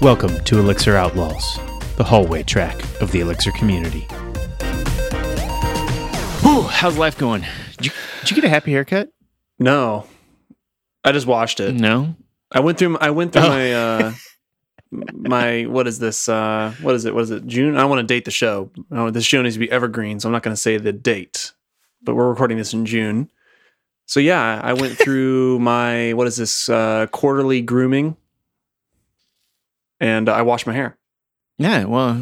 Welcome to Elixir Outlaws, the hallway track of the Elixir community. Whew, how's life going? Did you, did you get a happy haircut? No, I just washed it. No. I went through. I went through Oh. my uh, my what is this? Uh, what is it? What is it? June. I want to date the show. Oh, this show needs to be evergreen, so I'm not going to say the date. But we're recording this in June. So yeah, I went through my what is this uh, quarterly grooming, and I wash my hair, Yeah, well,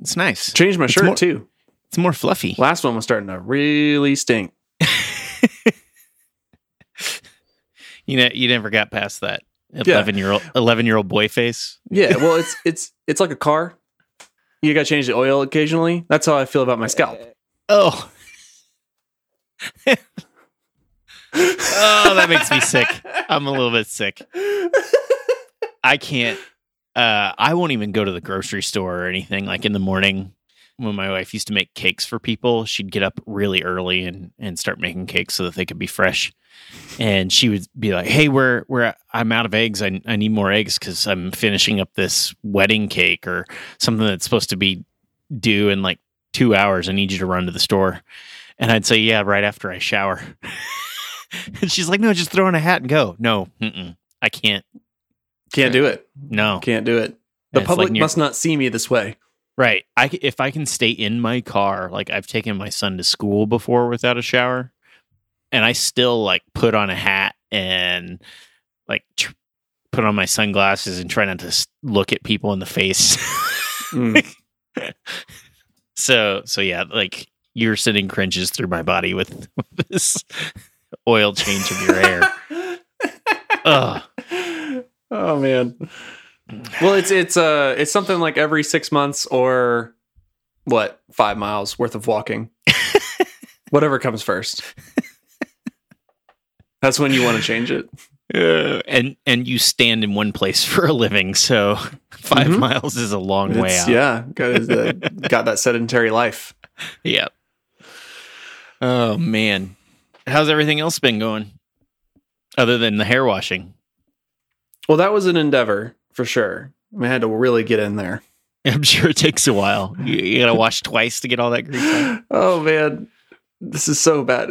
it's nice. changed my It's shirt more- too. It's more fluffy. Last one was starting to really stink. You know, you never got past that Yeah. eleven year old eleven year old boy face. Yeah, well, it's it's it's like a car. You got to change the oil occasionally. That's how I feel about my scalp. Oh. oh, that makes me sick. I'm a little bit sick. I can't. Uh, I won't even go to the grocery store or anything. Like in the morning, when my wife used to make cakes for people, she'd get up really early and and start making cakes so that they could be fresh. And she would be like, "Hey, we're we're I'm out of eggs. I I need more eggs because I'm finishing up this wedding cake or something that's supposed to be due in like two hours. I need you to run to the store." And I'd say, "Yeah, right after I shower." and she's like, "No, just throw on a hat and go." No, I can't. Can't do it. No, Can't do it. The It's public like near- must not see me this way. Right. I c- if I can stay in my car, like I've taken my son to school before without a shower, and I still like put on a hat and like tr- put on my sunglasses and try not to look at people in the face. Mm. so so yeah, like you're sending cringes through my body with, with this oil change of your hair. Ugh. Oh man. Well, it's it's uh it's something like every six months or what five miles worth of walking. Whatever comes first. That's when you want to change it. Yeah. and and you stand in one place for a living, so 5 Mhm. miles is a long way out. yeah, got uh, got that sedentary life. Yep. Oh man, how's everything else been going? Other than the hair washing, Well, that was an endeavor for sure. I, mean, I had to really get in there. I'm sure it takes a while. You, you gotta wash twice to get all that grease out. Oh man, this is so bad.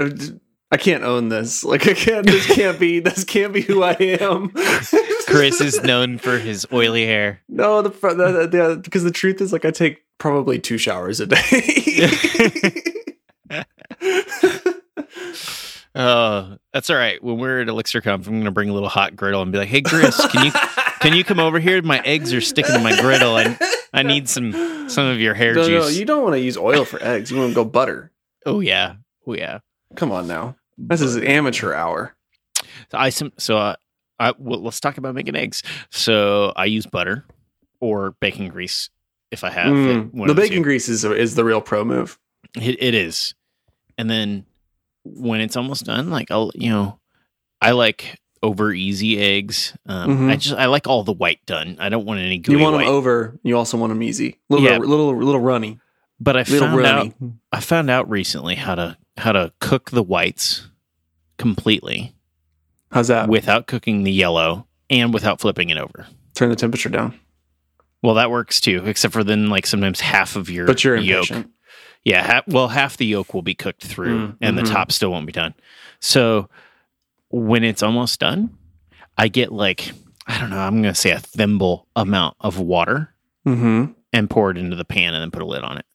I can't own this. Like I can't. This can't be. This can't be who I am. Chris is known for his oily hair. no, the, the, the, the because the truth is like I take probably two showers a day. Oh, that's all right. When we're at Elixir ElixirConf, I'm gonna bring a little hot griddle and be like, "Hey, Chris, can you can you come over here? My eggs are sticking to my griddle, and I need some some of your hair No, no, you don't want to use oil for eggs. You want to go butter. oh yeah, oh yeah. Come on now. This is amateur hour. So I some so uh, I well, let's talk about making eggs. So I use butter or bacon grease if I have Mm, one the of the bacon two. grease is is the real pro move. It, it is, and then when it's almost done, like I'll you know, I like over easy eggs. Um, Mhm. I just I like all the white done. I don't want any gooey You want white. them over. You also want them easy. Little, Yeah. little, little runny. but I Little found out. I found out recently how to how to cook the whites completely How's that? without cooking the yellow and without flipping it over. Turn the temperature down. Well, that works too, except for then like sometimes half of your But you're yolk. Yeah, ha- well, half the yolk will be cooked through, Mm, and the top still won't be done. So when it's almost done, I get like I don't know. I'm going to say a thimble amount of water Mm-hmm. and pour it into the pan, and then put a lid on it,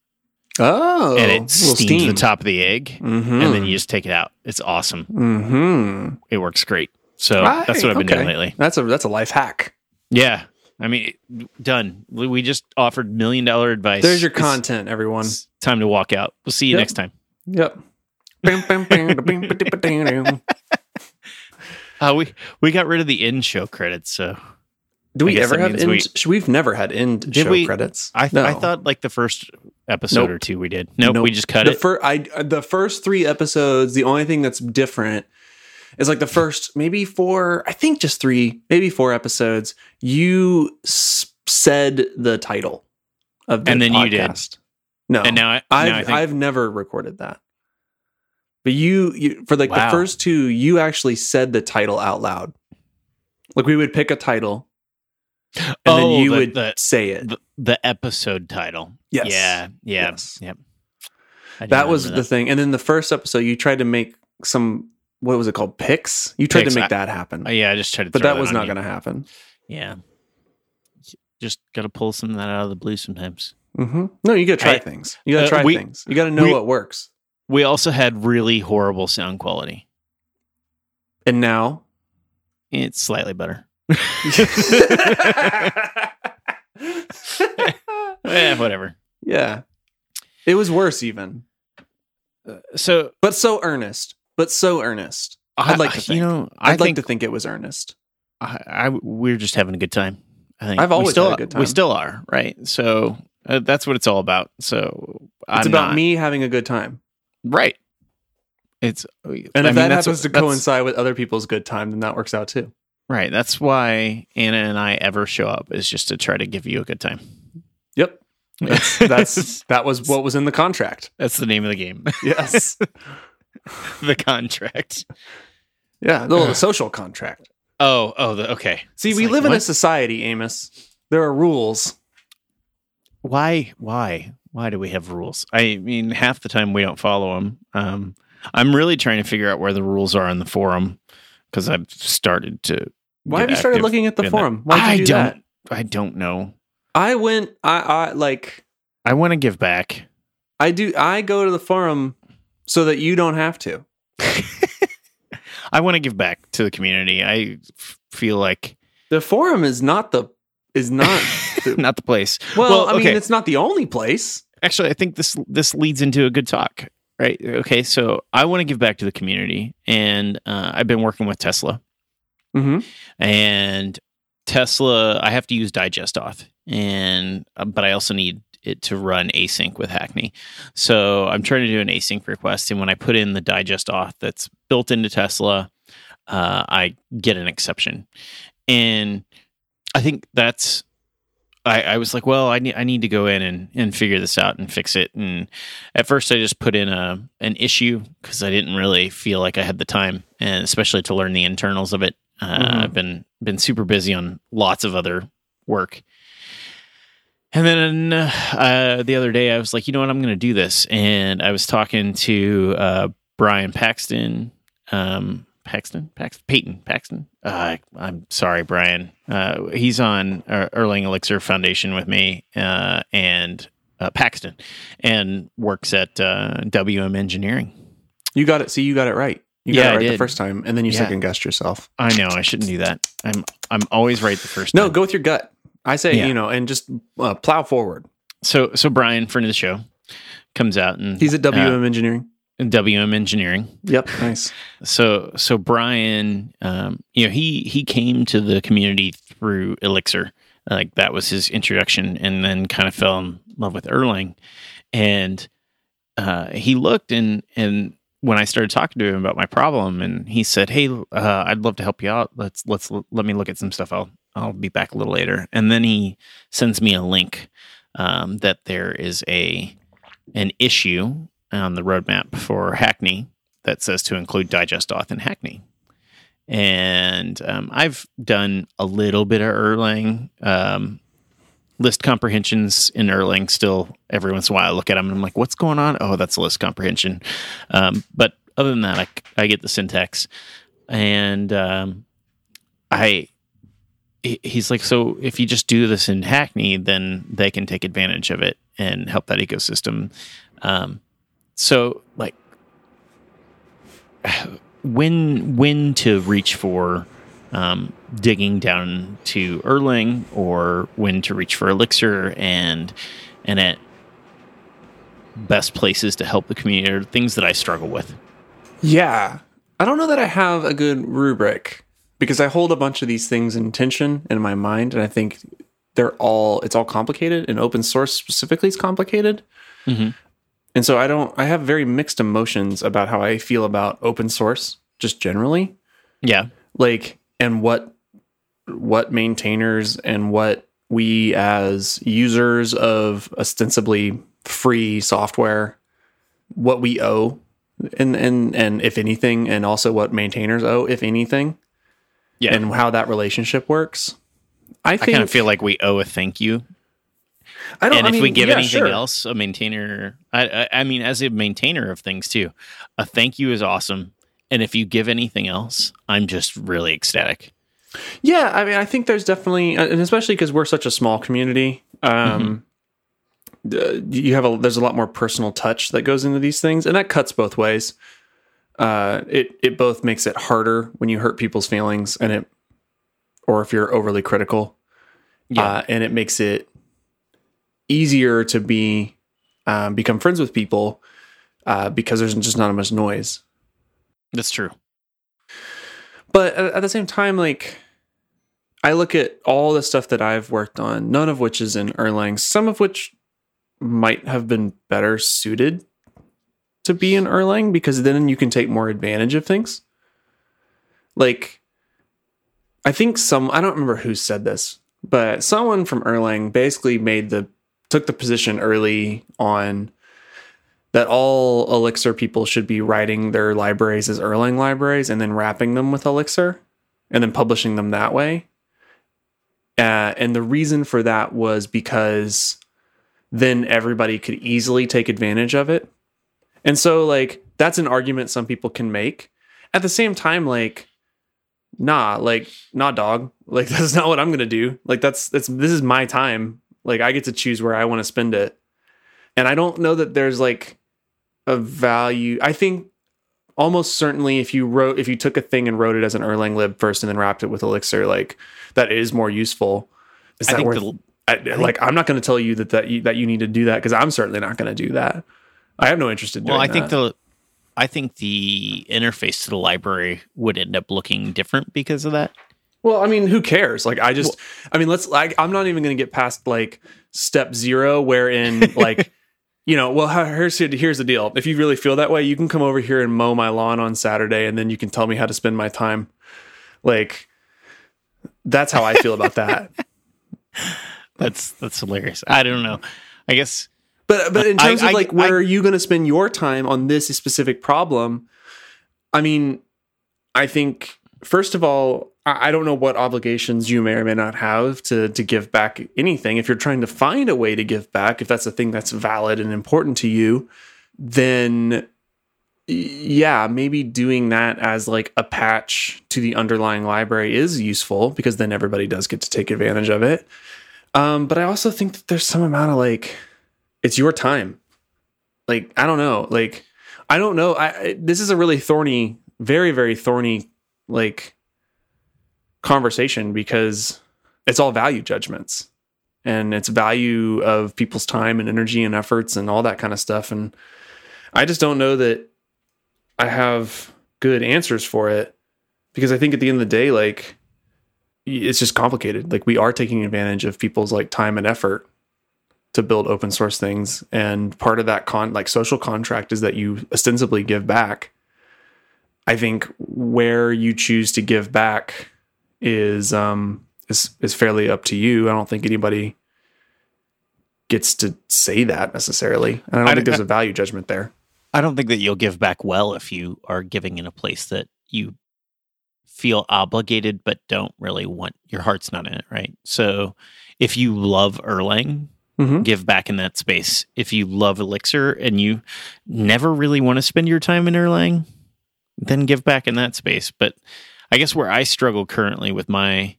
Oh, and it steams the top of the egg, Mm-hmm. and then you just take it out. It's awesome. Mm-hmm. It works great. So that's what I've been doing lately. That's a that's a life hack. Yeah, I mean, done. We just offered million dollar advice. There's your It's- content, everyone. It's time to walk out. We'll see you Yep. next time. Yep. Uh, we we got rid of the end show credits, so Do we ever have end? We, we've never had end show we? credits. I No. I thought like the first episode Nope. or two we did. Nope, Nope. we just cut the it. fir- I the first three episodes. The only thing that's different is like the first maybe four. I think just three, maybe four episodes. You s- said the title of the And then you did. podcast. No, and now, I, now I've I think I've never recorded that. But you, you for like Wow. the first two, you actually said the title out loud. Like we would pick a title, and Oh, then you the- would the- say it. The, the episode title. Yes. Yeah. Yeah. Yes. Yep. That was remember the thing. And then the first episode, you tried to make some what was it called? Picks. You tried Picks, to make I- that happen, Oh, yeah, I just tried to. but throw that was not going to happen. Yeah. Just got to pull some of that out of the blue sometimes. hmm No, you got to try I- things. You got to uh, try we- things. You got to know we- what works. We also had really horrible sound quality. And now, It's slightly better. Eh, whatever. yeah, it was worse even, So but so earnest. But so earnest. I'd like to think. you know, I I'd like to think it was earnest. I, I we're just having a good time. I think I've We always still, had a good time. We still are, right? So uh, that's what it's all about. So It's I'm about not- me having a good time. right? It's And I if mean, that happens what- to coincide with other people's good time, then that works out too. right. That's why Anna and I ever show up is just to try to give you a good time. Yep. That's that's that was what was in the contract. that's the name of the game. Yes. the contract. yeah, the social contract. Oh, oh, the, okay. See, It's we like, live in a society, Amos. There are rules. why why why do we have rules i mean half the time we don't follow them um i'm really trying to figure out where the rules are in the forum because i've started to Why have you started looking at the forum? Why i do don't that? i don't know I went. I, I like. i want to give back I do. I go to the forum so that you don't have to. i want to give back to the community i f- feel like The forum is not the is not. The, not the place well, Well, I mean, it's not the only place. actually i think this this leads into a good talk right okay so i want to give back to the community and uh, i've been working with tesla Mm-hmm. and Tesla, I have to use Digest Auth, and uh, but I also need it to run async with Hackney. So I'm trying to do an async request, and when I put in the Digest Auth that's built into Tesla, uh, I get an exception, and I think that's. I, I was like, well, I need I need to go in and, and figure this out and fix it. And at first, I just put in a an issue because I didn't really feel like I had the time, and especially to learn the internals of it. Uh, Mhm. I've been been super busy on lots of other work. And then uh, the other day, I was like, you know what, I'm going to do this. And I was talking to uh, Brian Paxton, um, Paxton, Paxton, Peyton Paxton. Uh, I'm sorry, Brian. Uh, he's on uh, Erlang Elixir Foundation with me, uh, and uh, Paxton, and works at uh, WM Engineering. You got it. See, you got it right. You Yeah, got it right the first time, and then you Yeah. second guessed yourself. I know I shouldn't do that. I'm I'm always right the first No, time. go with your gut. I say, Yeah. you know, and just uh, plow forward. So so Brian, friend of the show, comes out and He's at WM Engineering. WM Engineering. Yep, nice. So so Brian, um, you know, he he came to the community through Elixir, like that was his introduction, and then kind of fell in love with Erlang, and uh, he looked and and when I started talking to him about my problem, and he said, "Hey, uh, I'd love to help you out. Let's let's let me look at some stuff. I'll I'll be back a little later." And then he sends me a link um, that there is a an issue on the roadmap for Hackney that says to include Digest Auth in Hackney. And um, I've done a little bit of Erlang um, list comprehensions in Erlang. Still, every once in a while, I look at them and I'm like, "What's going on?" Oh, that's a list comprehension. Um, but other than that, I, I get the syntax, and um, I. he- He's like, so if you just do this in Hackney, then they can take advantage of it and help that ecosystem. Um, so, like, when when to reach for um, digging down to Erlang or when to reach for Elixir and and at best places to help the community are things that I struggle with. Yeah. I don't know that I have a good rubric because I hold a bunch of these things in tension in my mind. And I think they're all, it's all complicated and open source specifically is complicated. Mhm. And so I don't, I have very mixed emotions about how I feel about open source just generally. Yeah, Like, and what, what maintainers and what we as users of ostensibly free software, what we owe and and and if anything, and also what maintainers owe, if anything, yeah, and how that relationship works. I I think kind of feel like we owe a thank you. I don't. And I if mean, we give yeah, anything sure. else, a maintainer, I, I, I mean, as a maintainer of things too, a thank you is awesome. And if you give anything else, I'm just really ecstatic. Yeah, I mean, I think there's definitely, and especially because we're such a small community, um, uh, you have a there's a lot more personal touch that goes into these things, and that cuts both ways. Uh, it it both makes it harder when you hurt people's feelings, and it, or if you're overly critical, Yeah. uh, and it makes it easier to be um, become friends with people uh, because there's just not as much noise. That's true. But at, at the same time, like I look at all the stuff that I've worked on, none of which is in Erlang, some of which might have been better suited to be in Erlang because then you can take more advantage of things. Like I think some I don't remember who said this, but someone from Erlang basically made the took the position early on that all Elixir people should be writing their libraries as Erlang libraries and then wrapping them with Elixir and then publishing them that way. Uh, and the reason for that was because then everybody could easily take advantage of it. And so, like, that's an argument some people can make. At the same time, like, nah, like, nah, dog. Like, that's not what I'm gonna do. Like, that's that's this is my time. Like, I get to choose where I want to spend it. And I don't know that there's like a value. I think almost certainly if you wrote if you took a thing and wrote it as an Erlang lib first and then wrapped it with Elixir, like that is more useful. Is I that think worth? the, I, like I'm not going to tell you that that you, that you need to do that because I'm certainly not going to do that. I have no interest in doing that. well, I think that. the, I think the interface to the library would end up looking different because of that. Well, I mean, who cares? Like, I just, I mean, let's like, I'm not even going to get past like step zero, wherein like, you know, well, here's here's the deal. If you really feel that way, you can come over here and mow my lawn on Saturday, and then you can tell me how to spend my time. Like, that's how I feel about that. That's that's hilarious. I don't know. I guess But but in terms I- of like I- where are you going to spend your time on this specific problem? I mean, I think first of all, I I don't know what obligations you may or may not have to to give back anything. If you're trying to find a way to give back, if that's a thing that's valid and important to you, then yeah, maybe doing that as like a patch to the underlying library is useful because then everybody does get to take advantage of it. Um, but I also think that there's some amount of like it's your time. Like I don't know, like I don't know. I, I this is a really thorny, very very thorny like conversation because it's all value judgments and it's value of people's time and energy and efforts and all that kind of stuff and I just don't know that I have good answers for it because I think at the end of the day like it's just complicated. Like we are taking advantage of people's like time and effort to build open source things. And part of that con like social contract is that you ostensibly give back. I think where you choose to give back is um is is fairly up to you. I don't think anybody gets to say that necessarily. And i don't I- think there's a value judgment there. I don't think that you'll give back well if you are giving in a place that you feel obligated but don't really want your heart's not in it, right? So if you love Erlang, Mhm. give back in that space. If you love Elixir and you never really want to spend your time in Erlang, then give back in that space. But I guess where I struggle currently with my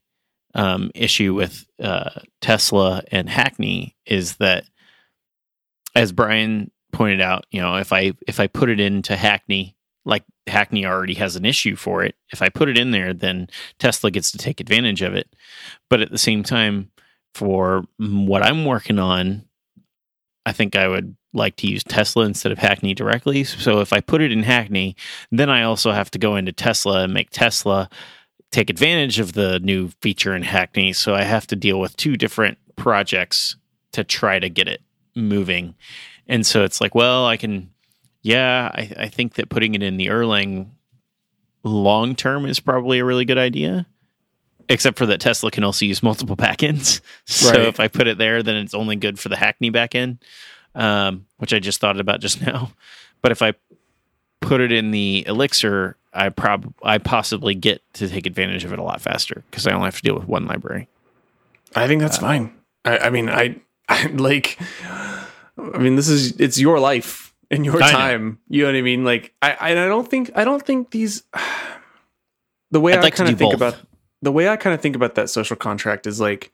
um, issue with uh, Tesla and Hackney is that, as Brian pointed out, you know, if I if I put it into Hackney, like Hackney already has an issue for it. If I put it in there, then Tesla gets to take advantage of it. But at the same time, for what I'm working on, I think I would like to use Tesla instead of Hackney directly. So if I put it in Hackney, then I also have to go into Tesla and make Tesla take advantage of the new feature in Hackney. So I have to deal with two different projects to try to get it moving. And so it's like, well, I can, yeah, I, I think that putting it in the Erlang long term is probably a really good idea. Except for that Tesla can also use multiple backends. So Right. if I put it there, then it's only good for the Hackney backend, um, which I just thought about just now. But if I put it in the Elixir, I prob I possibly get to take advantage of it a lot faster because I only have to deal with one library. I think that's fine. I, I mean, I, I like. I mean, this is it's your life and your I know. time. You know what I mean? Like, I, I I don't think I don't think these. The way I'd I like kind of think both. about the way I kind of think about that social contract is like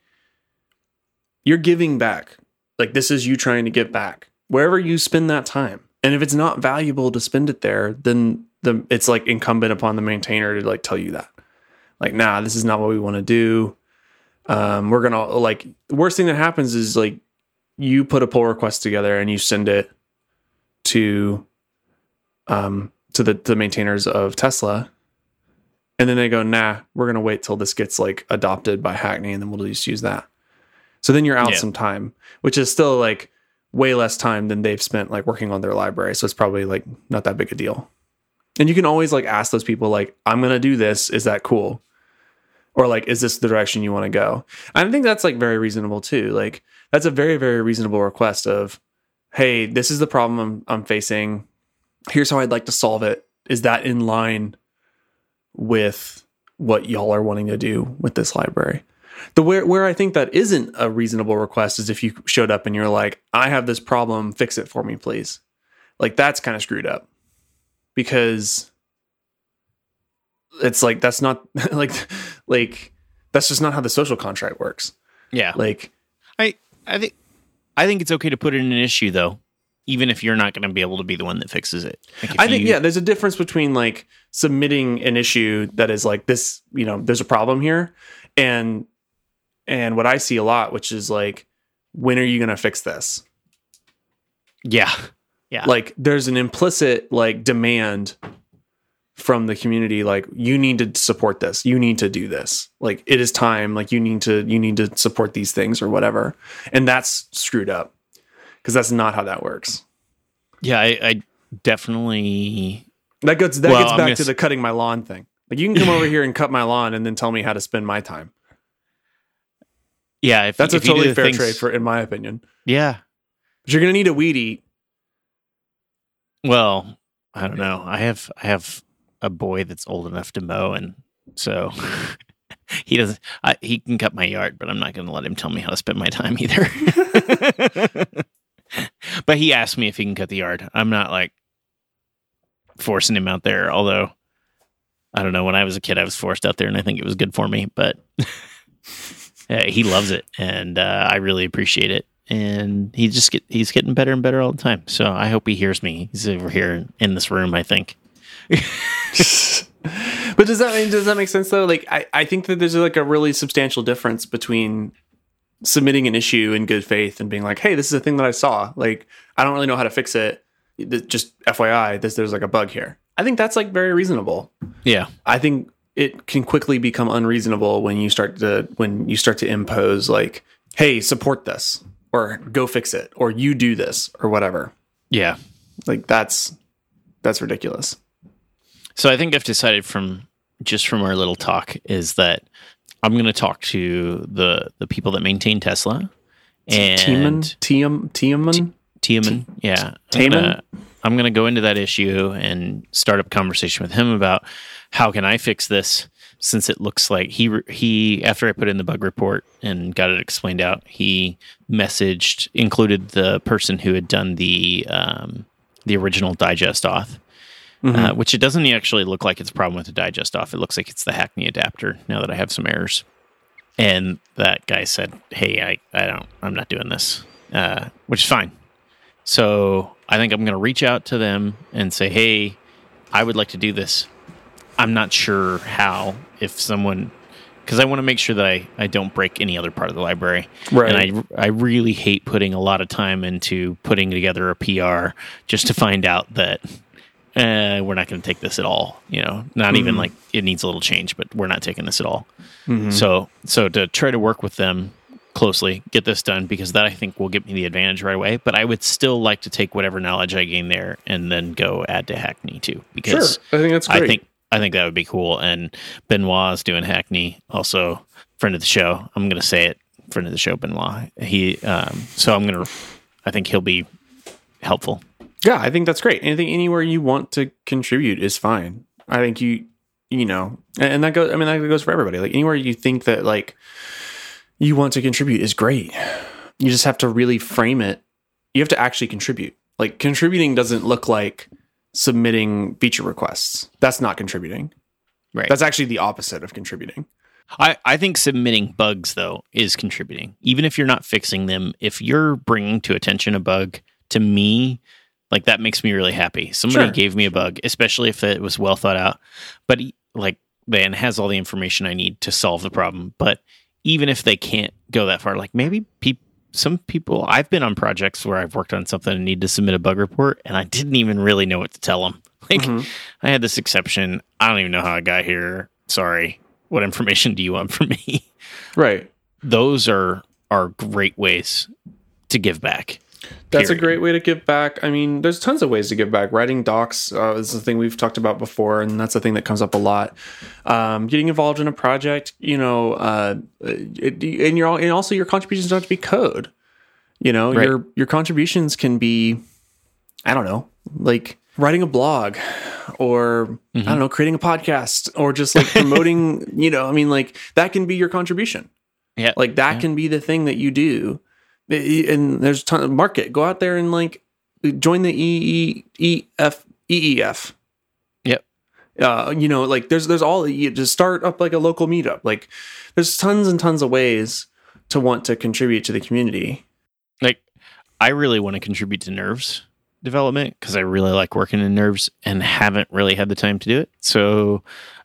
you're giving back. Like this is you trying to give back wherever you spend that time. And if it's not valuable to spend it there, then the it's like incumbent upon the maintainer to like tell you that. Like, nah, this is not what we want to do. Um, we're gonna like the worst thing that happens is like you put a pull request together and you send it to um to the the maintainers of Tesla and then they go, nah, we're gonna wait till this gets like adopted by Hackney, and then we'll just use that. So then you're out Yeah. some time, which is still like way less time than they've spent like working on their library. So it's probably like not that big a deal. And you can always like ask those people, like, I'm gonna do this. Is that cool? Or like, is this the direction you want to go? And I think that's like very reasonable too. Like, that's a very, very reasonable request of, hey, this is the problem I'm, I'm facing. Here's how I'd like to solve it. Is that in line with what y'all are wanting to do with this library. The where where I think that isn't a reasonable request is if you showed up and you're like, I have this problem, fix it for me, please. Like that's kind of screwed up. Because it's like that's not like like that's just not how the social contract works. Yeah. Like I I think I think it's okay to put in an issue though, even if you're not going to be able to be the one that fixes it. Like, I think you- yeah, there's a difference between like submitting an issue that is like this, you know, there's a problem here, and and what I see a lot, which is like, when are you going to fix this? yeah, yeah, Like, there's an implicit like demand from the community, like you need to support this, you need to do this, like it is time, like you need to you need to support these things or whatever, and that's screwed up because that's not how that works. yeah. I, I definitely That gets that Well, gets back gonna to the cutting my lawn thing. Like you can come over here and cut my lawn and then tell me how to spend my time. yeah. If That's if a totally fair things- trade for in my opinion. Yeah. But you're gonna need a weed eat. Well, I don't know. I have I have a boy that's old enough to mow, and so he doesn't. I, he can cut my yard, but I'm not going to let him tell me how to spend my time either. but he asked me if he can cut the yard. I'm not like forcing him out there. Although I don't know. When I was a kid, I was forced out there, and I think it was good for me. But he loves it, and uh, I really appreciate it. And he just get he's getting better and better all the time. So I hope he hears me. He's over here in this room, I think. but does that mean does that make sense though? Like I, I think that there's like a really substantial difference between submitting an issue in good faith and being like, hey, this is a thing that I saw. Like I don't really know how to fix it. Just FYI, this there's like a bug here. I think that's like very reasonable. Yeah. I think it can quickly become unreasonable when you start to when you start to impose like, hey, support this or go fix it or you do this or whatever. Yeah. Like that's that's ridiculous. So I think I've decided from just from our little talk is that I'm going to talk to the the people that maintain Tesla and Tiemann, Tiem, Tiemann. Tiemann. Yeah. I'm gonna, I'm gonna go into that issue and start up a conversation with him about how can I fix this since it looks like he he after I put in the bug report and got it explained out, he messaged included the person who had done the um, the original digest auth. Uh, which it doesn't actually look like it's a problem with the digest auth. It looks like it's the Hackney adapter. Now that I have some errors, and that guy said, "Hey, I, I don't, I'm not doing this," uh, which is fine. So I think I'm going to reach out to them and say, "Hey, I would like to do this. I'm not sure how. If someone, because I want to make sure that I, I don't break any other part of the library, Right. and I I really hate putting a lot of time into putting together a PR just to find out that." Uh, we're not going to take this at all. You know, not even like it needs a little change, but we're not taking this at all. So, so to try to work with them closely, get this done because that I think will give me the advantage right away. But I would still like to take whatever knowledge I gain there and then go add to Hackney too, Sure. because I think that's great. I think I think that would be cool. And Benoit is doing Hackney, also friend of the show. I'm going to say it, friend of the show, Benoit. He, um, so I'm going to, I think he'll be helpful. Yeah, I think that's great. Anything anywhere you want to contribute is fine. I think you you know, and, that goes. I mean, that goes for everybody. Like anywhere you think that like you want to contribute is great. You just have to really frame it. You have to actually contribute. Like contributing doesn't look like submitting feature requests. That's not contributing. Right. That's actually the opposite of contributing. I, I think submitting bugs though is contributing. Even if you're not fixing them, if you're bringing to attention a bug to me, like that makes me really happy. Somebody Sure. gave me a bug, especially if it was well thought out. But like Van has all the information I need to solve the problem. But even if they can't go that far, like maybe peop some people I've been on projects where I've worked on something and need to submit a bug report and I didn't even really know what to tell them. Like Mhm. I had this exception. I don't even know how I got here. Sorry. What information do you want from me? Right. Those are are great ways to give back. That's a great way to give back. I mean, there's tons of ways to give back. Writing docs uh, is the thing we've talked about before, and that's the thing that comes up a lot. Um, getting involved in a project, you know, uh, it, and your and also your contributions don't have to be code. You know, Right. your your contributions can be, I don't know, like writing a blog, or I don't know, creating a podcast, or just like promoting. you know, I mean, like that can be your contribution. Yeah. Like that Yeah. can be the thing that you do. And there's a ton of market. Go out there and like join the E EEF EEF. Yep. Uh, you know, like there's there's all you just start up like a local meetup. Like there's tons and tons of ways to want to contribute to the community. Like I really want to contribute to nerves development because I really like working in nerves and haven't really had the time to do it. So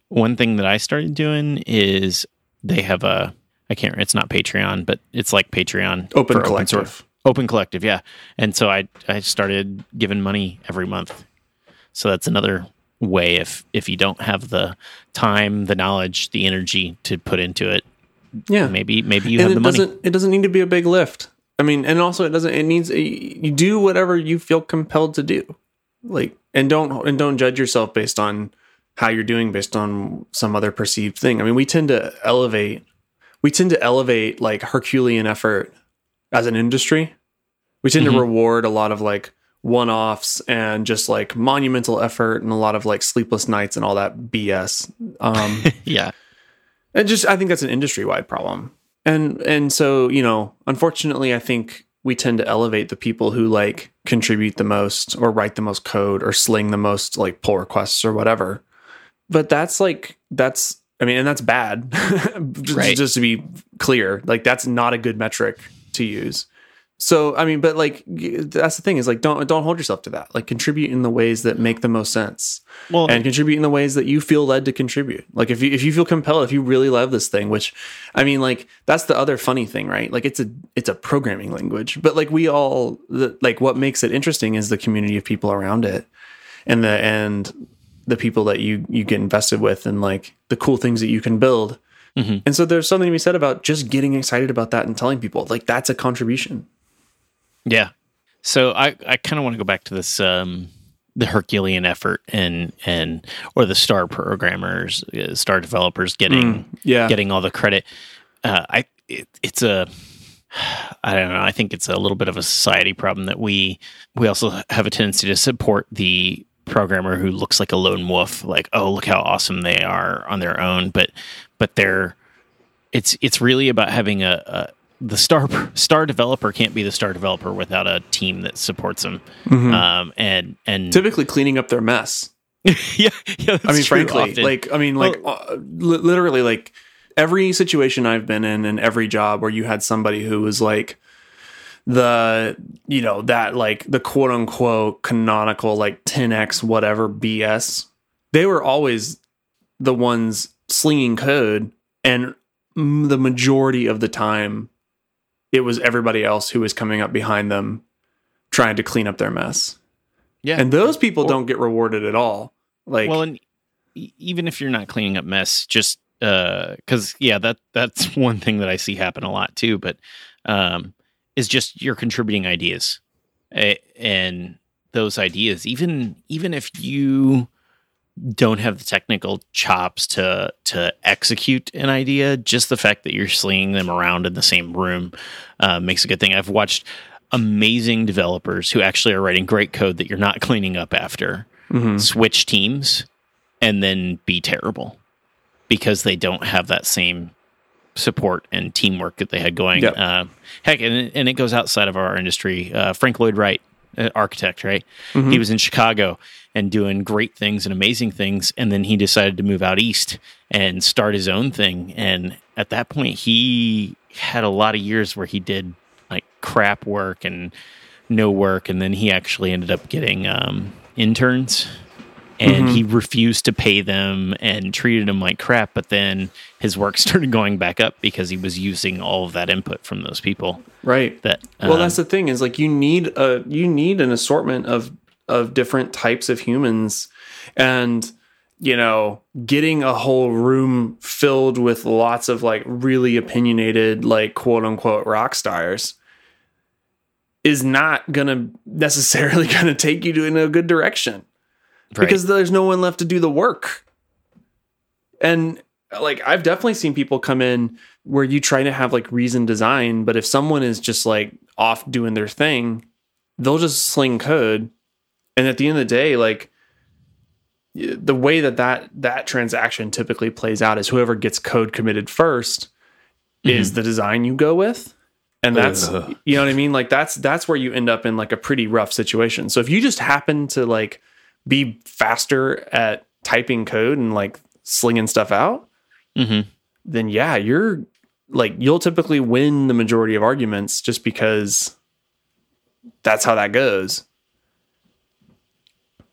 one thing that I started doing is they have a I can't it's not Patreon, but it's like Patreon Open collective. source. Open collective, yeah. And so I I started giving money every month. So that's another way if if you don't have the time, the knowledge, the energy to put into it, Yeah. maybe maybe you and have the money. doesn't it doesn't need to be a big lift. I mean, and also it doesn't it needs you do whatever you feel compelled to do. Like and don't and don't judge yourself based on how you're doing based on some other perceived thing. I mean, we tend to elevate we tend to elevate like Herculean effort as an industry. We tend Mhm. to reward a lot of like one-offs and just like monumental effort and a lot of like sleepless nights and all that BS. Um yeah. and just I think that's an industry wide problem. And and so, you know, unfortunately I think we tend to elevate the people who like contribute the most or write the most code or sling the most like pull requests or whatever. But that's like that's I mean, and that's bad. just, Right. just to be clear, like that's not a good metric to use. So I mean, but like that's the thing is like don't don't hold yourself to that. Like contribute in the ways that make the most sense Well, and contribute in the ways that you feel led to contribute. Like if you if you feel compelled, if you really love this thing, which I mean, like that's the other funny thing, right? Like it's a it's a programming language, but like we all the, like what makes it interesting is the community of people around it, and the and the people that you you get invested with, and like the cool things that you can build. Mhm. And so there's something to be said about just getting excited about that and telling people like that's a contribution. Yeah. So I, I kind of want to go back to this um, the Herculean effort and and or the star programmers, uh, star developers getting Yeah. getting all the credit. Uh, I it, it's a I don't know. I think it's a little bit of a society problem that we we also have a tendency to support the programmer who looks like a lone wolf. Like, oh, look how awesome they are on their own, but but they're it's it's really about having a, a the star star developer can't be the star developer without a team that supports them. Mhm. Um, and and Typically cleaning up their mess. yeah, yeah. that's I mean, true frankly, often. like I mean, like uh, literally, like every situation I've been in and every job where you had somebody who was like the you know that like the quote unquote canonical like 10x whatever BS. They were always the ones slinging code, and the majority of the time, it was everybody else who was coming up behind them, trying to clean up their mess. yeah, And those people Or- don't get rewarded at all. Like, well, and even if you're not cleaning up mess, just uh, because yeah, that that's one thing that I see happen a lot too. But um, is just you're contributing ideas, and those ideas, even even if you don't have the technical chops to to execute an idea, just the fact that you're slinging them around in the same room uh, makes a good thing. I've watched amazing developers who actually are writing great code that you're not cleaning up after mhm. switch teams and then be terrible because they don't have that same support and teamwork that they had going. Yep. Uh, heck, and it, and it goes outside of our industry. Uh, Frank Lloyd Wright, uh, architect, right? Mm-hmm. He was in Chicago and doing great things and amazing things, and then he decided to move out east and start his own thing. And at that point, he had a lot of years where he did like crap work and no work, and then he actually ended up getting um, interns and he refused to pay them and treated them like crap. But then his work started going back up because he was using all of that input from those people. Right. That well, um, that's the thing is like you need a you need an assortment of of different types of humans, and you know, getting a whole room filled with lots of like really opinionated, like quote unquote rock stars is not gonna necessarily gonna take you to in a good direction right. because there's no one left to do the work. And like I've definitely seen people come in where you try to have like reason design, but if someone is just like off doing their thing, they'll just sling code. And at the end of the day, like the way that that that transaction typically plays out is whoever gets code committed 1st is mm-hmm. the design you go with. And that's Ugh. you know what I mean? Like that's that's where you end up in like a pretty rough situation. So if you just happen to like be faster at typing code and like slinging stuff out, Mhm. then yeah, you're like you'll typically win the majority of arguments just because that's how that goes.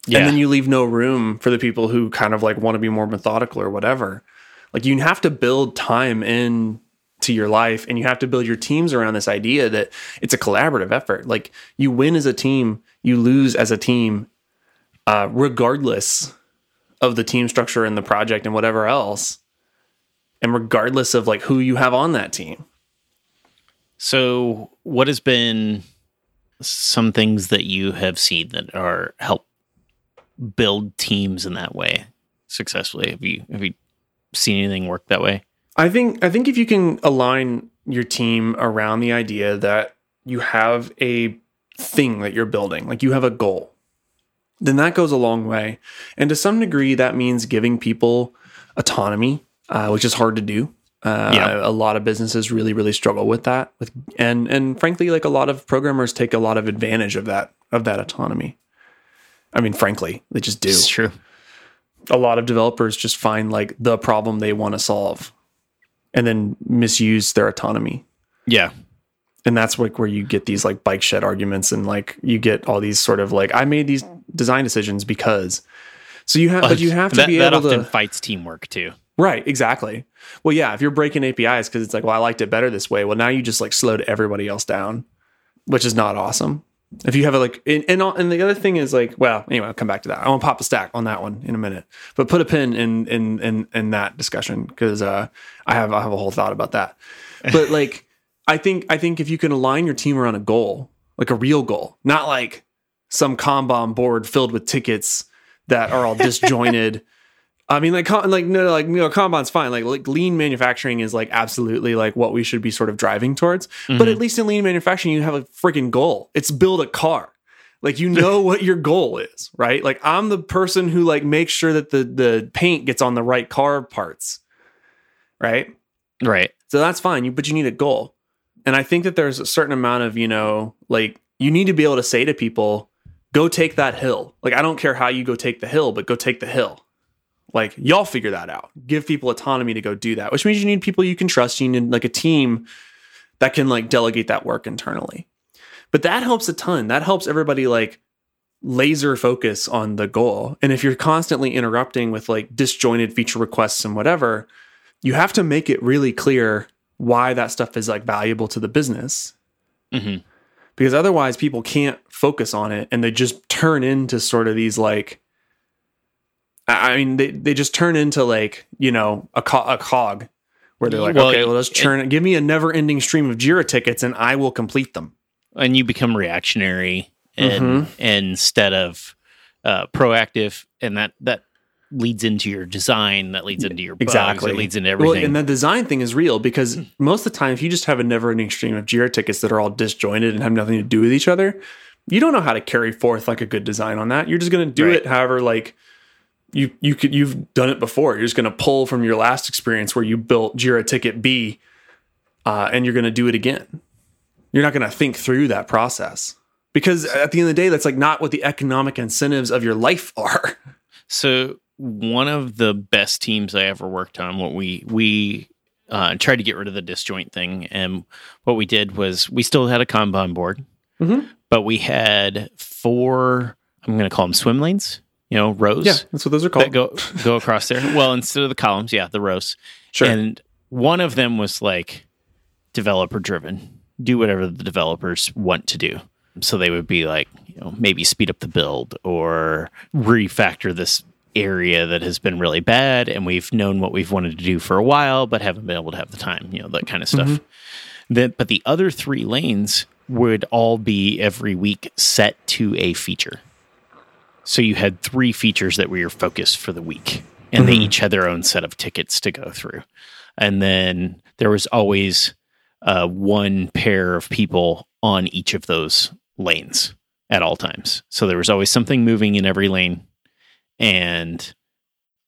yeah. And then you leave no room for the people who kind of like want to be more methodical or whatever. Like you have to build time in to your life and you have to build your teams around this idea that it's a collaborative effort. Like you win as a team, you lose as a team, uh, regardless of the team structure and the project and whatever else. And regardless of like who you have on that team. so, what has been some things that you have seen that are help build teams in that way successfully? Have you have you seen anything work that way? I think I think if you can align your team around the idea that you have a thing that you're building, like you have a goal, then that goes a long way. And to some degree, that means giving people autonomy, uh, which is hard to do. Uh, Yeah. a lot of businesses really, really struggle with that. With and and frankly, like a lot of programmers take a lot of advantage of that of that autonomy. I mean, frankly, they just do It's true. a lot of developers just find like the problem they want to solve and then misuse their autonomy Yeah. And that's like where you get these like bike shed arguments and like you get all these sort of like i made these design decisions because. So you have but you have to that, be that able often to fights teamwork too. right exactly. Well yeah if you're breaking apis because it's like well i liked it better this way well now you just like slowed everybody else down which is not awesome. If you have a like and, and and the other thing is like well anyway i'll come back to that. I want to pop a stack on that one in a minute. But put a pin in in in, in that discussion because uh i have i have a whole thought about that. But like i think i think if you can align your team around a goal like a real goal not like some kanban board filled with tickets that are all disjointed I mean, like, like no, like you know, Kanban's fine. Like, like, lean manufacturing is like absolutely like what we should be sort of driving towards. But mm-hmm. at least in lean manufacturing, you have a freaking goal. It's build a car. Like, you know what your goal is, right? Like, I'm the person who like makes sure that the the paint gets on the right car parts, right? Right. So that's fine. You, but you need a goal. And I think that there's a certain amount of, you know, like you need to be able to say to people, go take that hill. Like, I don't care how you go take the hill, but go take the hill. Like, y'all figure that out. Give people autonomy to go do that, which means you need people you can trust. You need like a team that can like delegate that work internally. But that helps a ton. That helps everybody like laser focus on the goal. And if you're constantly interrupting with like disjointed feature requests and whatever, you have to make it really clear why that stuff is like valuable to the business. Hmm because otherwise people can't focus on it and they just turn into sort of these like I mean they, they just turn into like you know a, co- a cog where they're like Well, okay well let's churn it give me a never ending stream of Jira tickets and I will complete them. And you become reactionary and Mm-hmm. instead of uh, proactive, and that that leads into your design. That leads into your bugs, Exactly. Leads into everything. Well, and the design thing is real because most of the time, if you just have a never ending stream of Jira tickets that are all disjointed and have nothing to do with each other, you don't know how to carry forth like a good design on that. You're just going to do Right. it however, like you you could you've done it before. You're just going to pull from your last experience where you built Jira ticket B uh, and you're going to do it again. You're not going to think through that process because at the end of the day, that's like not what the economic incentives of your life are. So one of the best teams I ever worked on, what we we uh, tried to get rid of the disjoint thing, and what we did was we still had a Kanban board, Mhm. but we had four. I'm going to call them swim lanes. You know, rows Yeah, that's what those are that called. go go across there. Well, instead of the columns, yeah, the rows. Sure. And one of them was like developer driven. Do whatever the developers want to do. So they would be like, you know, maybe speed up the build or refactor this area that has been really bad and we've known what we've wanted to do for a while but haven't been able to have the time, you know, that kind of stuff. Then but the other three lanes would all be every week set to a feature. So you had three features that were your focus for the week, and they Mhm. each had their own set of tickets to go through. And then there was always uh, one pair of people on each of those lanes at all times. So there was always something moving in every lane, and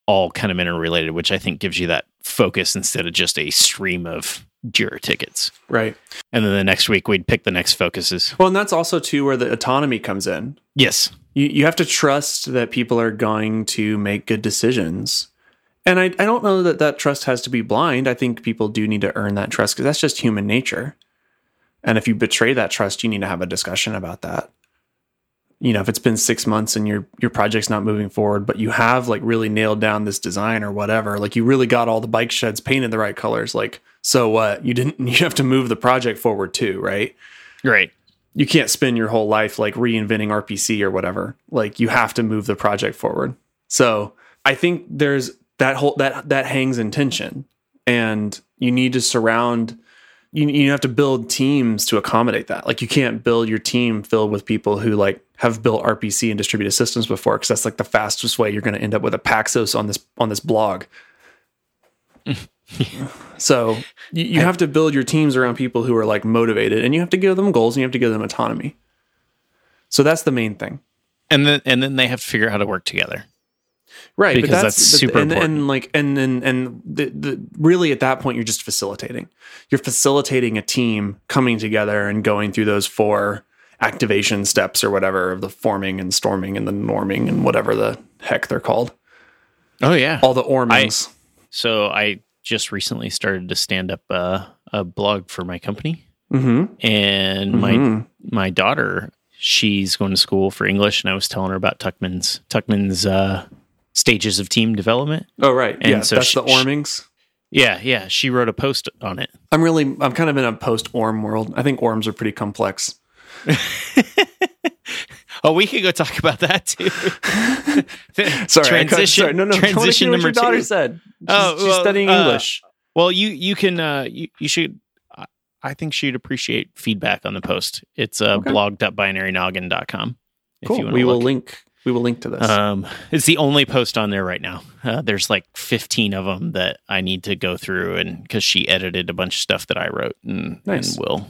all kind of interrelated, which I think gives you that focus instead of just a stream of Jira tickets. right. And then the next week we'd pick the next focuses. Well, and that's also too where the autonomy comes in. Yes. You you have to trust that people are going to make good decisions. And I, I don't know that that trust has to be blind. I think people do need to earn that trust because that's just human nature. And if you betray that trust, you need to have a discussion about that. You know, if it's been six months and your your project's not moving forward, but you have like really nailed down this design or whatever, like you really got all the bike sheds painted the right colors, like so what? You didn't you have to move the project forward too, right? Right. you can't spend your whole life like reinventing RPC or whatever. Like you have to move the project forward. So I think there's that whole that that hangs in tension, and you need to surround. You you have to build teams to accommodate that. Like you can't build your team filled with people who like have built RPC and distributed systems before, because that's like the fastest way you're going to end up with a Paxos on this on this blog. so you, you have to build your teams around people who are like motivated and you have to give them goals and you have to give them autonomy so that's the main thing And then and then they have to figure out how to work together. Right Because that's but- super and, important. and like and then and the, the really at that point you're just facilitating you're facilitating a team coming together and going through those four activation steps or whatever of the forming and storming and the norming and whatever the heck they're called Oh yeah. all the ormings So I just recently started to stand up uh, a blog for my company, mm-hmm. and my my daughter she's going to school for English, and I was telling her about Tuckman's Tuckman's uh, stages of team development. oh right And yeah so that's sh- the ormings Yeah, yeah. She wrote a post on it. i'm really i'm kind of in a post orm world i think orms are pretty complex Oh, we could go talk about that too. Sorry, transition. sorry. No, no. Transition hear what number your daughter two. said. She's, Oh, she's well, studying uh, English. Well, you you can uh, you you should. I- think she'd appreciate feedback on the post. It's uh, Okay. blog.binarynoggin.com. If Cool. you want We will look. link. We will link to this. Um, it's the only post on there right now. Uh, there's like 15 of them that I need to go through, and because she edited a bunch of stuff that I wrote, and, Nice. and we'll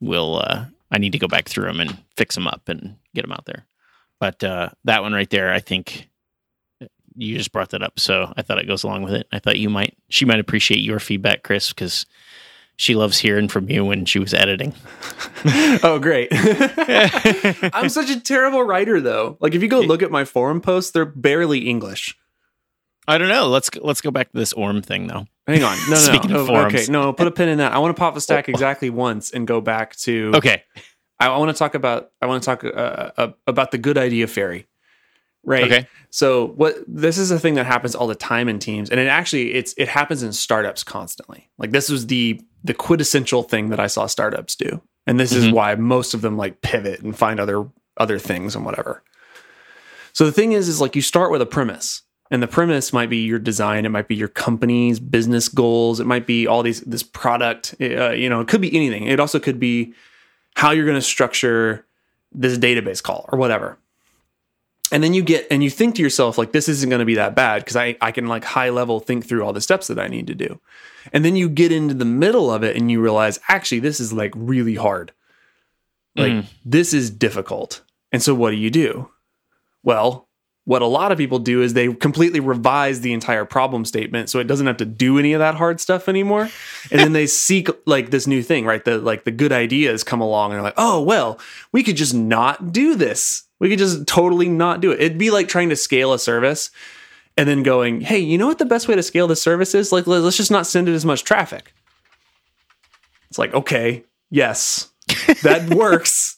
we'll uh, I need to go back through them and fix them up and get them out there. But uh, that one right there, I think you just brought that up, so I thought it goes along with it. I thought you might she might appreciate your feedback, Chris, because she loves hearing from you when she was editing. oh, great. I'm such a terrible writer, though. Like, if you go look at my forum posts, they're barely English. I don't know. Let's let's go back to this Orm thing though. Hang on. No, no, Speaking no. of Oh, forums. Okay, no, put a pin in that. I want to pop a stack exactly once and go back to. Okay. I, I want to talk about. I want to talk uh, uh, about the good idea fairy. Right. Okay. So what this is a thing that happens all the time in teams, and it actually it's it happens in startups constantly. Like this was the the quintessential thing that I saw startups do, and this is Mhm. why most of them like pivot and find other other things and whatever. So the thing is, is like you start with a premise, and the premise might be your design, it might be your company's business goals, it might be all these this product, uh, you know, it could be anything. It also could be how you're going to structure this database call or whatever and then you get and you think to yourself like this isn't going to be that bad because I, I can like high level think through all the steps that i need to do. And then you get into the middle of it and you realize actually this is like really hard. Like Mhm. this is difficult. And so what do you do? Well what a lot of people do is they completely revise the entire problem statement so it doesn't have to do any of that hard stuff anymore. And then they seek like this new thing right? The like the good ideas come along and they're like oh well we could just not do this. We could just totally not do it. It'd be like trying to scale a service and then going hey you know what the best way to scale this service is? Like let's just not send it as much traffic. It's like okay yes that works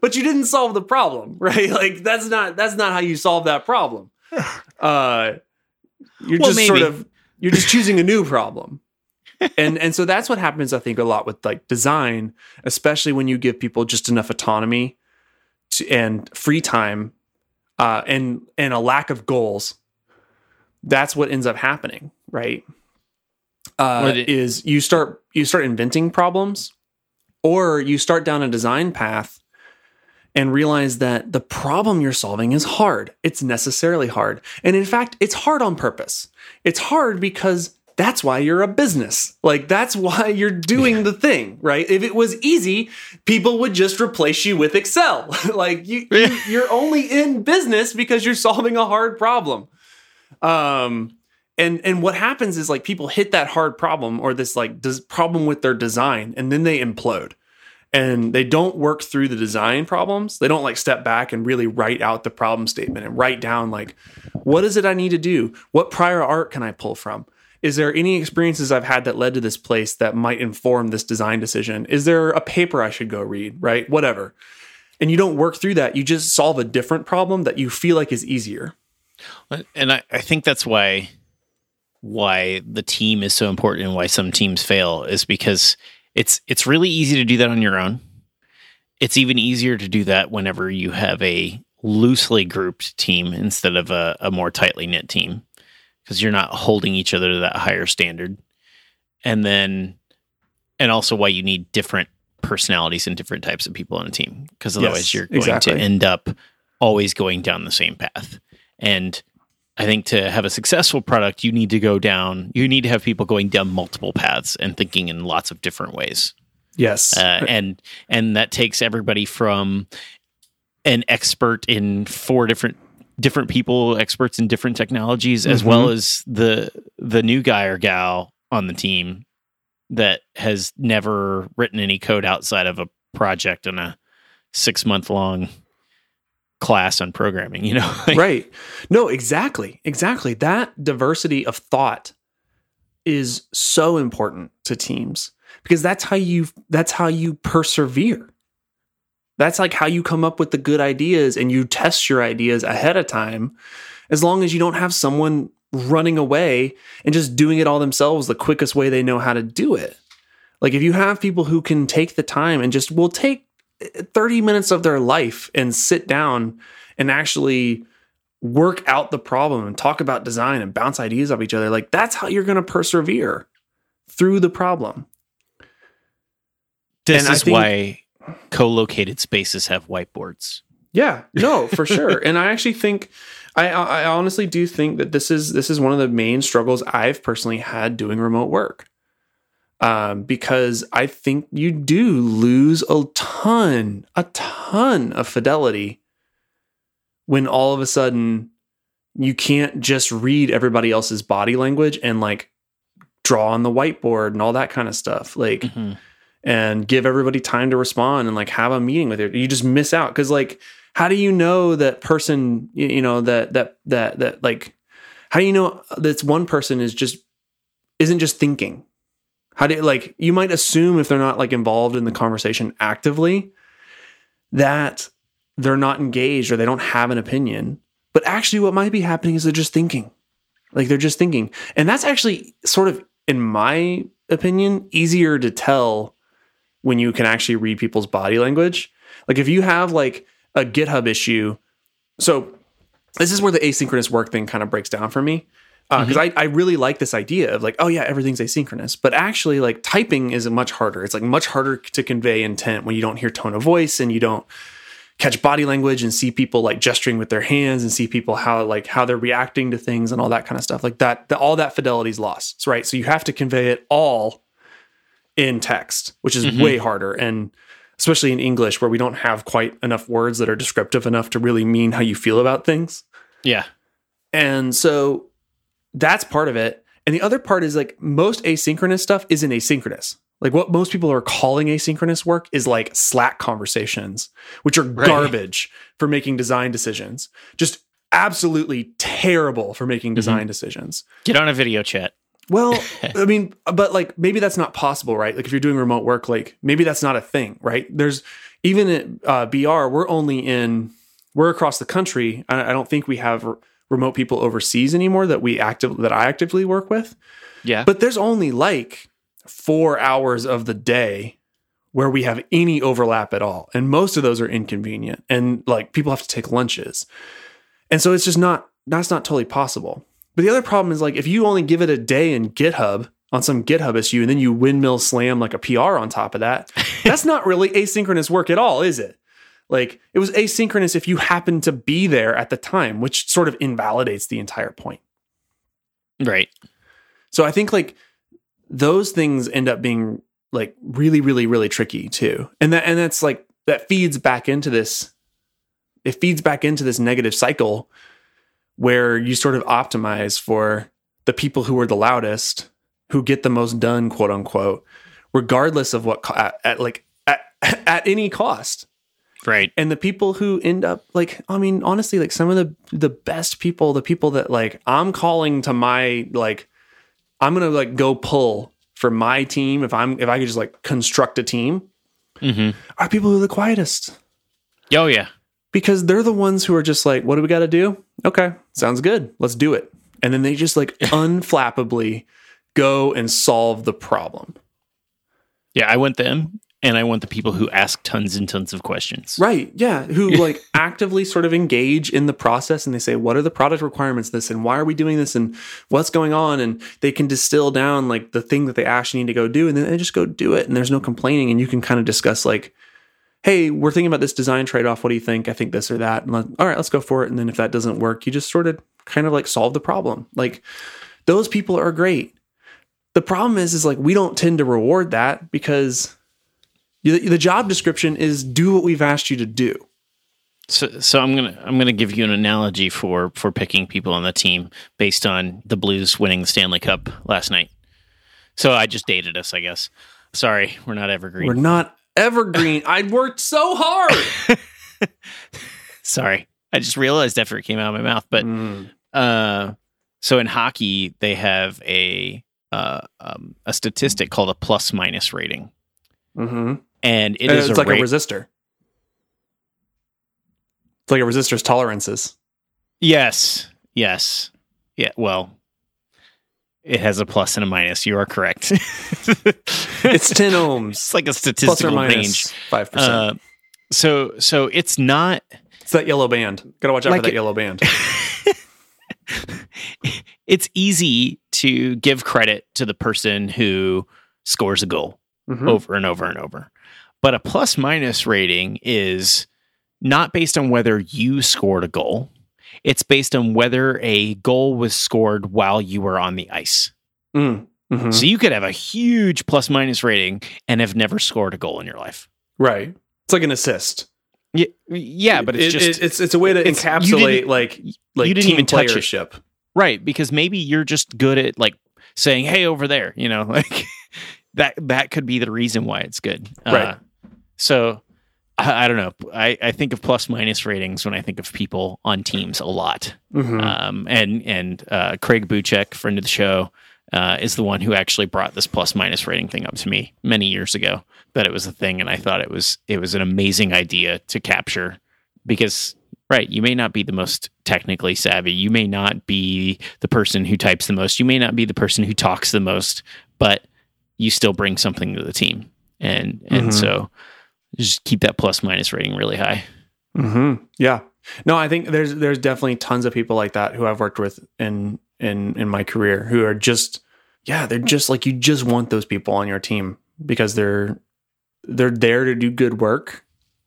but you didn't solve the problem, right? Like that's not that's not how you solve that problem. Uh, you're Well, just maybe. sort of you're just choosing a new problem. and and so that's what happens I think a lot with like design, especially when you give people just enough autonomy to, and free time uh, and and a lack of goals. That's what ends up happening, right? Uh, it- is you start you start inventing problems or you start down a design path and realize that the problem you're solving is hard. It's necessarily hard. And in fact, it's hard on purpose. It's hard because that's why you're a business. Like, that's why you're doing the thing, right? If it was easy, people would just replace you with Excel. like, you, you, you're only in business because you're solving a hard problem. Um, and and what happens is like people hit that hard problem or this like des- problem with their design and then they implode and they don't work through the design problems. They don't like step back and really write out the problem statement and write down like what is it i need to do? What prior art can i pull from? Is there any experiences i've had that led to this place that might inform this design decision? Is there a paper i should go read right? Whatever. And you don't work through that. You just solve a different problem that you feel like is easier. And I, I think that's why why the team is so important and why some teams fail is because it's it's really easy to do that on your own. It's even easier to do that whenever you have a loosely grouped team instead of a, a more tightly knit team because you're not holding each other to that higher standard. And then, and also why you need different personalities and different types of people on a team because otherwise Yes, you're going exactly. to end up always going down the same path. And I think to have a successful product, you need to go down, you need to have people going down multiple paths and thinking in lots of different ways. Yes. Uh, and and that takes everybody from an expert in four different different people experts in different technologies as well as the the new guy or gal on the team that has never written any code outside of a project and a six month long class on programming you know Like, right. No, exactly. Exactly. That diversity of thought is so important to teams because that's how you that's how you persevere. That's like how you come up with the good ideas and you test your ideas ahead of time as long as you don't have someone running away and just doing it all themselves the quickest way they know how to do it. Like if you have people who can take the time and just will take 30 minutes of their life and sit down and actually work out the problem and talk about design and bounce ideas off each other, like that's how you're going to persevere through the problem. this And is think- why co-located spaces have whiteboards Yeah, no, for sure. and I actually think I I honestly do think that this is this is one of the main struggles I've personally had doing remote work. Um, because I think you do lose a ton, a ton of fidelity when all of a sudden you can't just read everybody else's body language and like draw on the whiteboard and all that kind of stuff. Like Mhm. and give everybody time to respond and like have a meeting with it. You just miss out because like how do you know that person you know that that that that like how do you know that one person is just isn't just thinking? How do you, like you might assume if they're not like involved in the conversation actively that they're not engaged or they don't have an opinion. But actually what might be happening is they're just thinking. Like they're just thinking. And that's actually sort of in my opinion easier to tell when you can actually read people's body language. Like if you have like a GitHub issue, so this is where the asynchronous work thing kind of breaks down for me. Because I, I really like this idea of like, oh yeah, everything's asynchronous. But actually, like typing is much harder. It's like much harder to convey intent when you don't hear tone of voice and you don't catch body language and see people like gesturing with their hands and see people how like how they're reacting to things and all that kind of stuff. Like that, the, all that fidelity is lost, right? So you have to convey it all in text, which is Mhm. way harder. And especially in English, where we don't have quite enough words that are descriptive enough to really mean how you feel about things. Yeah. And so that's part of it. And the other part is like most asynchronous stuff isn't asynchronous. Like what most people are calling asynchronous work is like Slack conversations, which are Right. garbage for making design decisions. Just absolutely terrible for making design decisions. Get on a video chat. Well, I mean, but like maybe that's not possible, right? Like if you're doing remote work, like maybe that's not a thing, right? There's even at uh, BR, we're only in, we're across the country. I, I don't think we have remote people overseas anymore that we active that I actively work with. Yeah. But there's only like four hours of the day where we have any overlap at all, and most of those are inconvenient, and like people have to take lunches, and so it's just not that's not totally possible. But the other problem is like if you only give it a day in GitHub on some GitHub issue and then you windmill slam like a PR on top of that, that's not really asynchronous work at all, is it? Like it was asynchronous if you happen to be there at the time, which sort of invalidates the entire point. right. So I think like those things end up being like really, really, really tricky too. And that and that's like that feeds back into this it feeds back into this negative cycle where you sort of optimize for the people who are the loudest, who get the most done, quote unquote, regardless of what co- at, at like at, at any cost Right. and the people who end up like i mean honestly like some of the the best people the people that like i'm calling to my like i'm gonna like go pull for my team if i'm if i could just like construct a team Mm-hmm. are people who are the quietest Oh yeah. because they're the ones who are just like what do we got to do okay sounds good let's do it and then they just like unflappably go and solve the problem Yeah. I went them, and I want the people who ask tons and tons of questions. Right. Yeah. Who like actively sort of engage in the process and they say, what are the product requirements this and why are we doing this and what's going on? And they can distill down like the thing that they actually need to go do and then they just go do it. And there's no complaining. And you can kind of discuss like, hey, we're thinking about this design trade off. What do you think? I think this or that. And like, all right, let's go for it. And then if that doesn't work, you just sort of kind of like solve the problem. Like those people are great. The problem is, is like we don't tend to reward that because the, job description is do what we've asked you to do. So, so I'm gonna I'm gonna give you an analogy for for picking people on the team based on the Blues winning the Stanley Cup last night. So I just dated us, I guess. Sorry, we're not evergreen. We're not evergreen. I worked so hard. Sorry, I just realized after it came out of my mouth. But Mm. uh, so in hockey, they have a uh, um, a statistic called a plus minus rating, hmm and it It is it's a like ra- a resistor. It's like a resistor's tolerances. yes, yes, yeah. Well, it has a plus and a minus. You are correct. It's 10 ohms. It's like a Plus or statistical range. 5%. Uh, so so it's not it's that yellow band. Gotta watch out like for that it- yellow band. it's easy to give credit to the person who scores a goal Mhm. over and over and over. But a plus minus rating is not based on whether you scored a goal. It's based on whether a goal was scored while you were on the ice. Mm. Mhm. So you could have a huge plus minus rating and have never scored a goal in your life. Right. It's like an assist. Yeah, yeah, but it's It- just it- it's it's a way to encapsulate like like you didn't team even touch it. Right, because maybe you're just good at like saying, "Hey, over there," you know, like that. That could be the reason why it's good. Right. So I, I don't know. I, I think of plus minus ratings when I think of people on teams a lot. Mhm. Um, and and uh, Craig Buchek, friend of the show, uh, is the one who actually brought this plus minus rating thing up to me many years ago. That it was a thing, and I thought it was it was an amazing idea to capture because right, you may not be the most technically savvy, you may not be the person who types the most, you may not be the person who talks the most, but you still bring something to the team, and and Mhm. so just keep that plus minus rating really high. hmm Yeah. No, I think there's there's definitely tons of people like that who I've worked with in in in my career who are just yeah, they're just like you just want those people on your team because they're they're there to do good work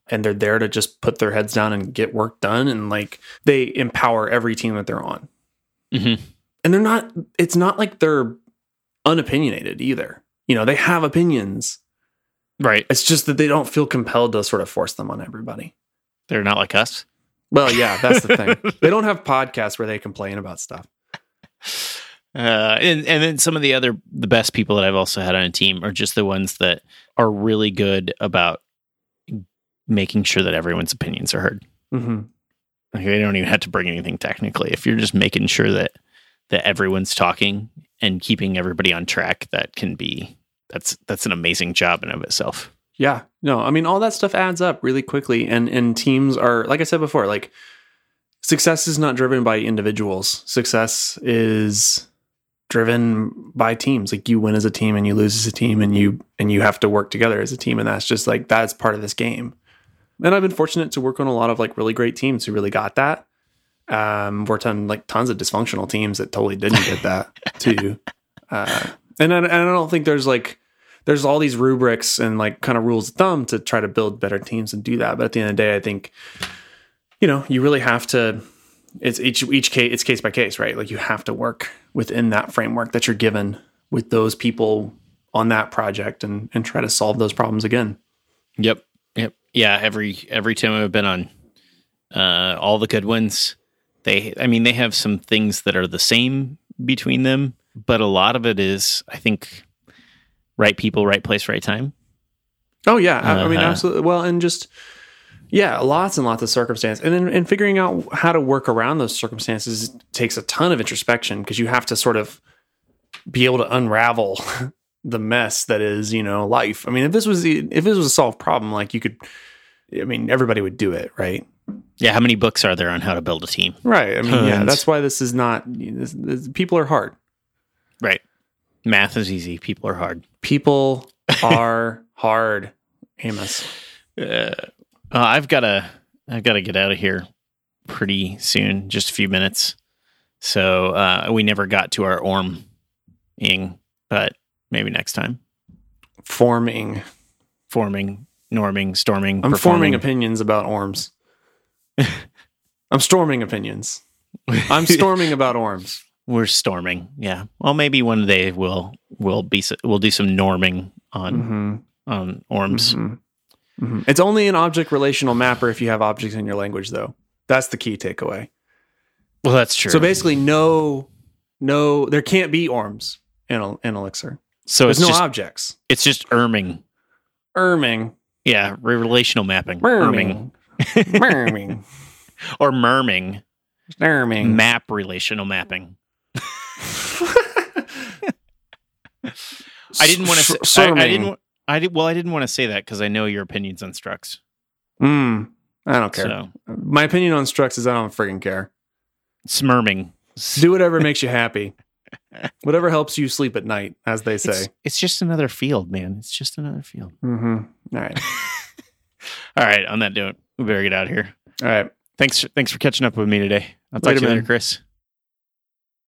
and they're there to just put their heads down and get work done and like they empower every team that they're on. Mhm. And they're not it's not like they're unopinionated either. You know, they have opinions. Right, It's just that they don't feel compelled to sort of force them on everybody. they're not like us. Well, yeah, that's the thing. they don't have podcasts where they complain about stuff. Uh, and and then some of the other the best people that I've also had on a team are just the ones that are really good about making sure that everyone's opinions are heard. Mm-hmm. Like they don't even have to bring anything technically. If you're just making sure that that everyone's talking and keeping everybody on track, that can be that's that's an amazing job in of itself. Yeah. No, I mean all that stuff adds up really quickly and and teams are like I said before, like success is not driven by individuals. Success is driven by teams. Like you win as a team and you lose as a team and you and you have to work together as a team and that's just like that's part of this game. And I've been fortunate to work on a lot of like really great teams who really got that. Um worked on like tons of dysfunctional teams that totally didn't get that too. Uh and I, and I don't think there's like there's all these rubrics and like kind of rules of thumb to try to build better teams and do that. But at the end of the day, I think, you know, you really have to it's each each case it's case by case, right? Like you have to work within that framework that you're given with those people on that project and and try to solve those problems again. Yep. Yep. Yeah. Every every team I've been on, uh, all the good ones, they I mean they have some things that are the same between them, but a lot of it is I think right people, right place, right time. Oh yeah, I, I mean Uh-huh. absolutely. Well, and just yeah, lots and lots of circumstance, and then and figuring out how to work around those circumstances takes a ton of introspection because you have to sort of be able to unravel the mess that is you know life. I mean, if this was the- if this was a solved problem, like you could, I mean, everybody would do it, right? Yeah. How many books are there on how to build a team? Right. I mean, yeah, that's why this is not. This, this, people are hard. Right. Math is easy. People are hard. People are hard. Amos. Uh, uh, I've got to I've got to get out of here pretty soon, just a few minutes. So uh, we never got to our orm ing, but maybe next time. Forming. Forming, norming, storming. I'm performing. forming opinions about orms. I'm storming opinions. I'm storming about orms. We're storming. Yeah. Well, maybe one day we'll we'll be we'll do some norming on Mm-hmm. on orms. Mhm. Mhm. It's only an object relational mapper if you have objects in your language, though. That's the key takeaway. Well, that's true. So basically, no, no, there can't be orms in, El- in Elixir. so There's it's no just objects. it's just erming. Erming, Yeah, relational mapping. Erming merming, merming, or merming. merming. Map relational mapping. I didn't want to. Say, I, I didn't. I did. Well, I didn't want to say that because I know your opinions on structs. Mm, I don't care. So My opinion on structs is I don't freaking care. smirming. Do whatever makes you happy. Whatever helps you sleep at night, as they say. it's just another field, man. It's just another field. Mm-hmm. All right. All right. On that note, we better get out of here. All right. Thanks. Thanks for catching up with me today. I'll talk Later, to you later. Chris.